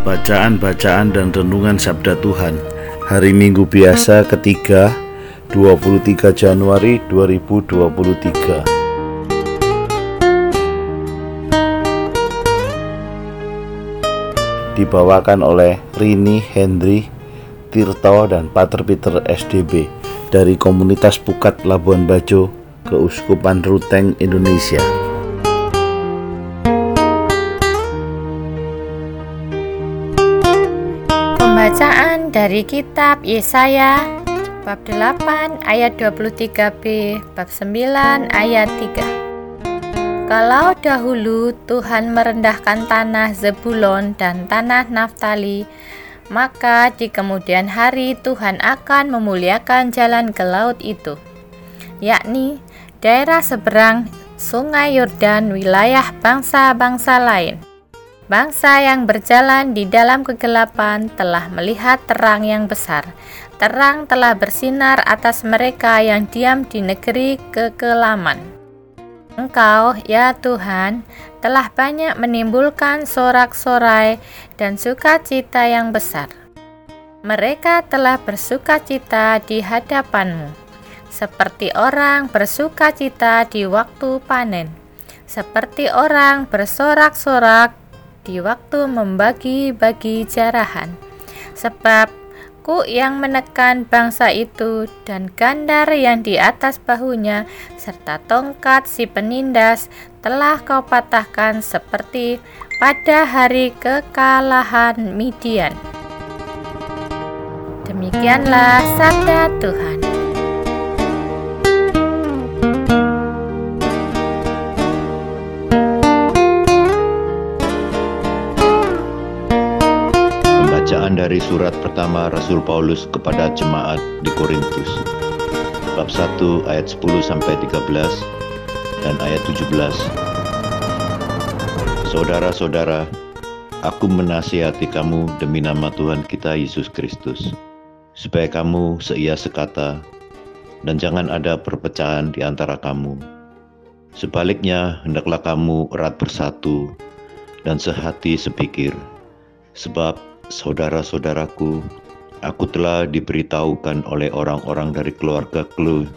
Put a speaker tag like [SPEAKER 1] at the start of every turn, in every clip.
[SPEAKER 1] Bacaan-bacaan dan renungan Sabda Tuhan Hari Minggu biasa ketiga 23 Januari 2023 dibawakan oleh Rini Hendri Tirto dan Pater Peter SDB dari komunitas Pukat Labuan Bajo Keuskupan Ruteng Indonesia.
[SPEAKER 2] Pembacaan dari kitab Yesaya bab 8 ayat 23b bab 9 ayat 3 kalau dahulu Tuhan merendahkan tanah Zebulon dan tanah Naftali, maka di kemudian hari Tuhan akan memuliakan jalan ke laut itu, yakni daerah seberang Sungai Yordan, wilayah bangsa-bangsa lain. Bangsa yang berjalan di dalam kegelapan telah melihat terang yang besar. Terang telah bersinar atas mereka yang diam di negeri kekelaman. Engkau, ya Tuhan, telah banyak menimbulkan sorak-sorai dan sukacita yang besar. Mereka telah bersukacita di hadapanmu, seperti orang bersukacita di waktu panen, seperti orang bersorak-sorak di waktu membagi-bagi jarahan. Sebab Ku yang menekan bangsa itu dan gandar yang di atas bahunya serta tongkat si penindas telah kau patahkan seperti pada hari kekalahan Midian. Demikianlah sabda Tuhan.
[SPEAKER 3] Surat pertama Rasul Paulus kepada jemaat di Korintus. Bab 1 ayat 10 sampai 13 dan ayat 17. Saudara-saudara, aku menasihati kamu demi nama Tuhan kita Yesus Kristus, supaya kamu seia sekata dan jangan ada perpecahan di antara kamu. Sebaliknya, hendaklah kamu erat bersatu dan sehati sepikir, sebab saudara-saudaraku, aku telah diberitahukan oleh orang-orang dari keluarga Chloe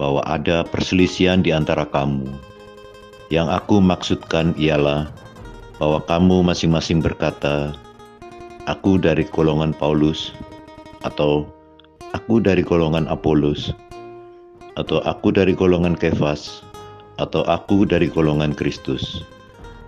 [SPEAKER 3] bahwa ada perselisihan di antara kamu. Yang aku maksudkan ialah bahwa kamu masing-masing berkata, "Aku dari golongan Paulus," atau "Aku dari golongan Apolos," atau "Aku dari golongan Kefas," atau "Aku dari golongan Kristus."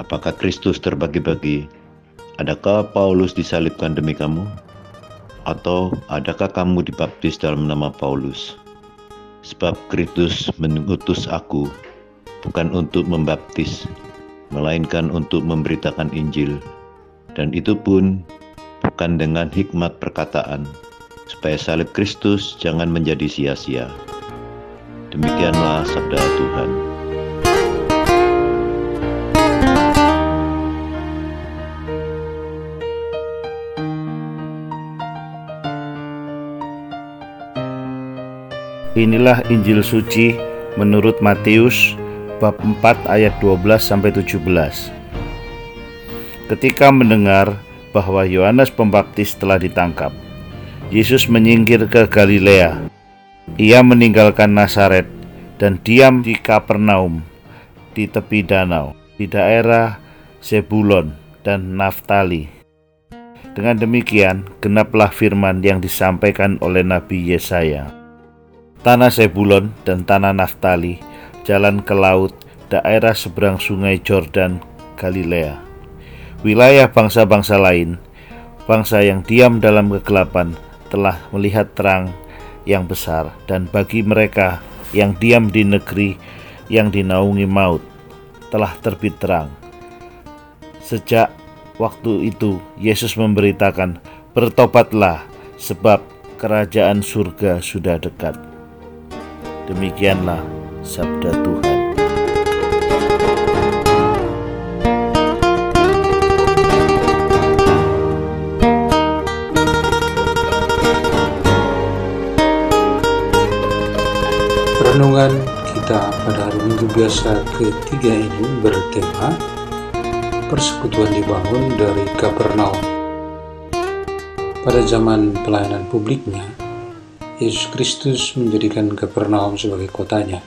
[SPEAKER 3] Apakah Kristus terbagi-bagi? Adakah Paulus disalibkan demi kamu? Atau adakah kamu dibaptis dalam nama Paulus? Sebab Kristus mengutus aku bukan untuk membaptis, melainkan untuk memberitakan Injil. Dan itu pun bukan dengan hikmat perkataan, supaya salib Kristus jangan menjadi sia-sia. Demikianlah sabda Tuhan.
[SPEAKER 1] Inilah Injil suci menurut Matius bab 4 ayat 12 sampai 17. Ketika mendengar bahwa Yohanes Pembaptis telah ditangkap, Yesus menyingkir ke Galilea. Ia meninggalkan Nazaret dan diam di Kapernaum di tepi danau di daerah Zebulon dan Naftali. Dengan demikian, genaplah firman yang disampaikan oleh Nabi Yesaya tanah Zebulon dan tanah Naftali, jalan ke laut, daerah seberang sungai Jordan, Galilea. Wilayah bangsa-bangsa lain, bangsa yang diam dalam kegelapan, telah melihat terang, yang besar dan bagi mereka yang diam di negeri yang dinaungi maut telah terbit terang. Sejak waktu itu Yesus memberitakan, "Bertobatlah, sebab kerajaan surga sudah dekat." Demikianlah sabda Tuhan.
[SPEAKER 4] Renungan kita pada hari Minggu biasa ketiga ini bertema Persekutuan dibangun dari Kapernaum. Pada zaman pelayanan publiknya, Yesus Kristus menjadikan Kapernaum sebagai kotanya.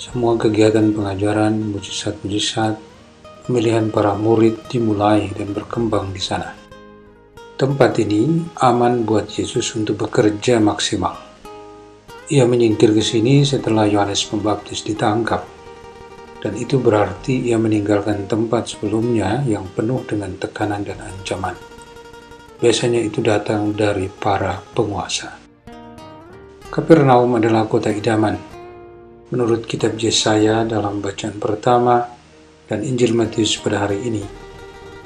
[SPEAKER 4] Semua kegiatan pengajaran, mujizat-mujizat, pemilihan para murid dimulai dan berkembang di sana. Tempat ini aman buat Yesus untuk bekerja maksimal. Ia menyingkir ke sini setelah Yohanes Pembaptis ditangkap. Dan itu berarti ia meninggalkan tempat sebelumnya yang penuh dengan tekanan dan ancaman. Biasanya itu datang dari para penguasa. Kapernaum adalah kota idaman. Menurut kitab Yesaya dalam bacaan pertama dan Injil Matius pada hari ini,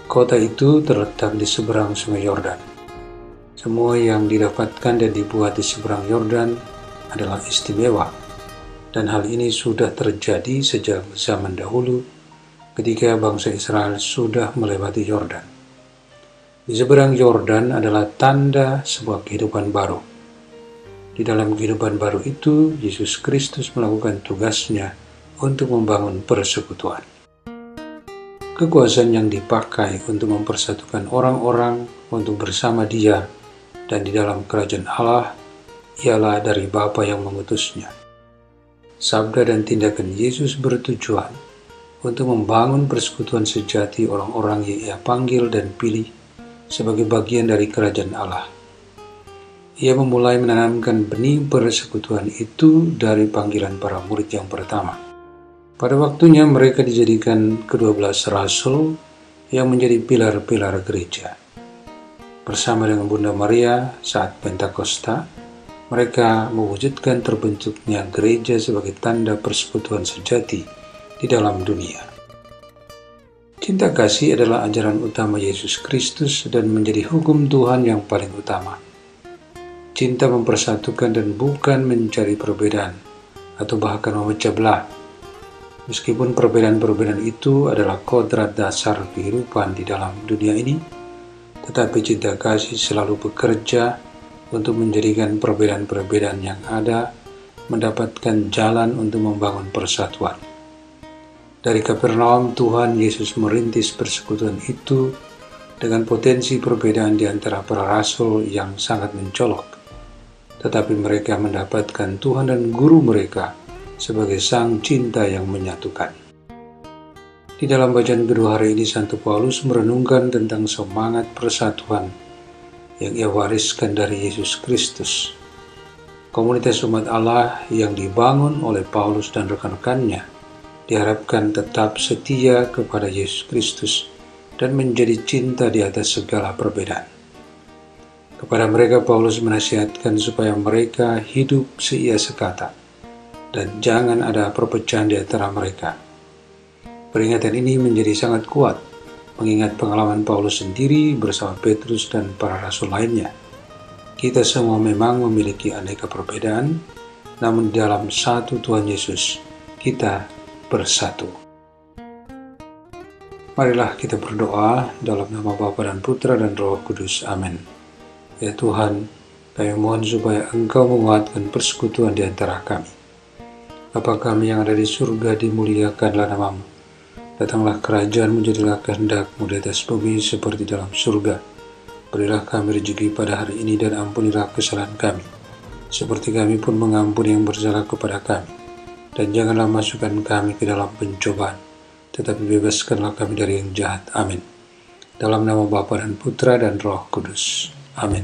[SPEAKER 4] kota itu terletak di seberang sungai Yordan. Semua yang didapatkan dan dibuat di seberang Yordan adalah istimewa, dan hal ini sudah terjadi sejak zaman dahulu ketika bangsa Israel sudah melewati Yordan. Di seberang Yordan adalah tanda sebuah kehidupan baru. Di dalam kehidupan baru itu, Yesus Kristus melakukan tugasnya untuk membangun persekutuan. Kekuasaan yang dipakai untuk mempersatukan orang-orang untuk bersama Dia dan di dalam kerajaan Allah ialah dari Bapa yang mengutusnya. Sabda dan tindakan Yesus bertujuan untuk membangun persekutuan sejati orang-orang yang ia panggil dan pilih sebagai bagian dari kerajaan Allah. Ia memulai menanamkan benih persekutuan itu dari panggilan para murid yang pertama. Pada waktunya mereka dijadikan kedua belas rasul yang menjadi pilar-pilar gereja. Bersama dengan Bunda Maria saat Pentakosta, mereka mewujudkan terbentuknya gereja sebagai tanda persekutuan sejati di dalam dunia. Cinta kasih adalah ajaran utama Yesus Kristus dan menjadi hukum Tuhan yang paling utama. Cinta mempersatukan dan bukan mencari perbedaan atau bahkan memecah belah. Meskipun perbedaan-perbedaan itu adalah kodrat dasar kehidupan di dalam dunia ini, tetapi cinta kasih selalu bekerja untuk menjadikan perbedaan-perbedaan yang ada mendapatkan jalan untuk membangun persatuan. Dari Kapernaum, Tuhan Yesus merintis persekutuan itu dengan potensi perbedaan di antara para rasul yang sangat mencolok. Tetapi mereka mendapatkan Tuhan dan guru mereka sebagai sang cinta yang menyatukan. Di dalam bacaan kedua hari ini, Santo Paulus merenungkan tentang semangat persatuan yang ia wariskan dari Yesus Kristus. Komunitas umat Allah yang dibangun oleh Paulus dan rekan-rekannya diharapkan tetap setia kepada Yesus Kristus dan menjadi cinta di atas segala perbedaan. Kepada mereka Paulus menasihatkan supaya mereka hidup seia sekata dan jangan ada perpecahan di antara mereka. Peringatan ini menjadi sangat kuat mengingat pengalaman Paulus sendiri bersama Petrus dan para rasul lainnya. Kita semua memang memiliki aneka perbedaan, namun dalam satu Tuhan Yesus, kita bersatu. Marilah kita berdoa dalam nama Bapa dan Putra dan Roh Kudus. Amin. Ya Tuhan, kami mohon supaya Engkau menguatkan persekutuan di antara kami. Bapa kami yang ada di surga, dimuliakanlah namamu Datanglah kerajaan menjadilah kehendakmu di atas bumi seperti dalam surga. Berilah kami rezeki pada hari ini dan ampunilah kesalahan kami, seperti kami pun mengampuni yang bersalah kepada kami. Dan janganlah masukkan kami ke dalam pencobaan, tetapi bebaskanlah kami dari yang jahat. Amin. Dalam nama Bapa dan Putra dan Roh Kudus. Amin.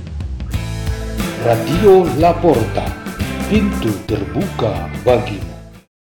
[SPEAKER 5] Radio Laporta, pintu terbuka bagi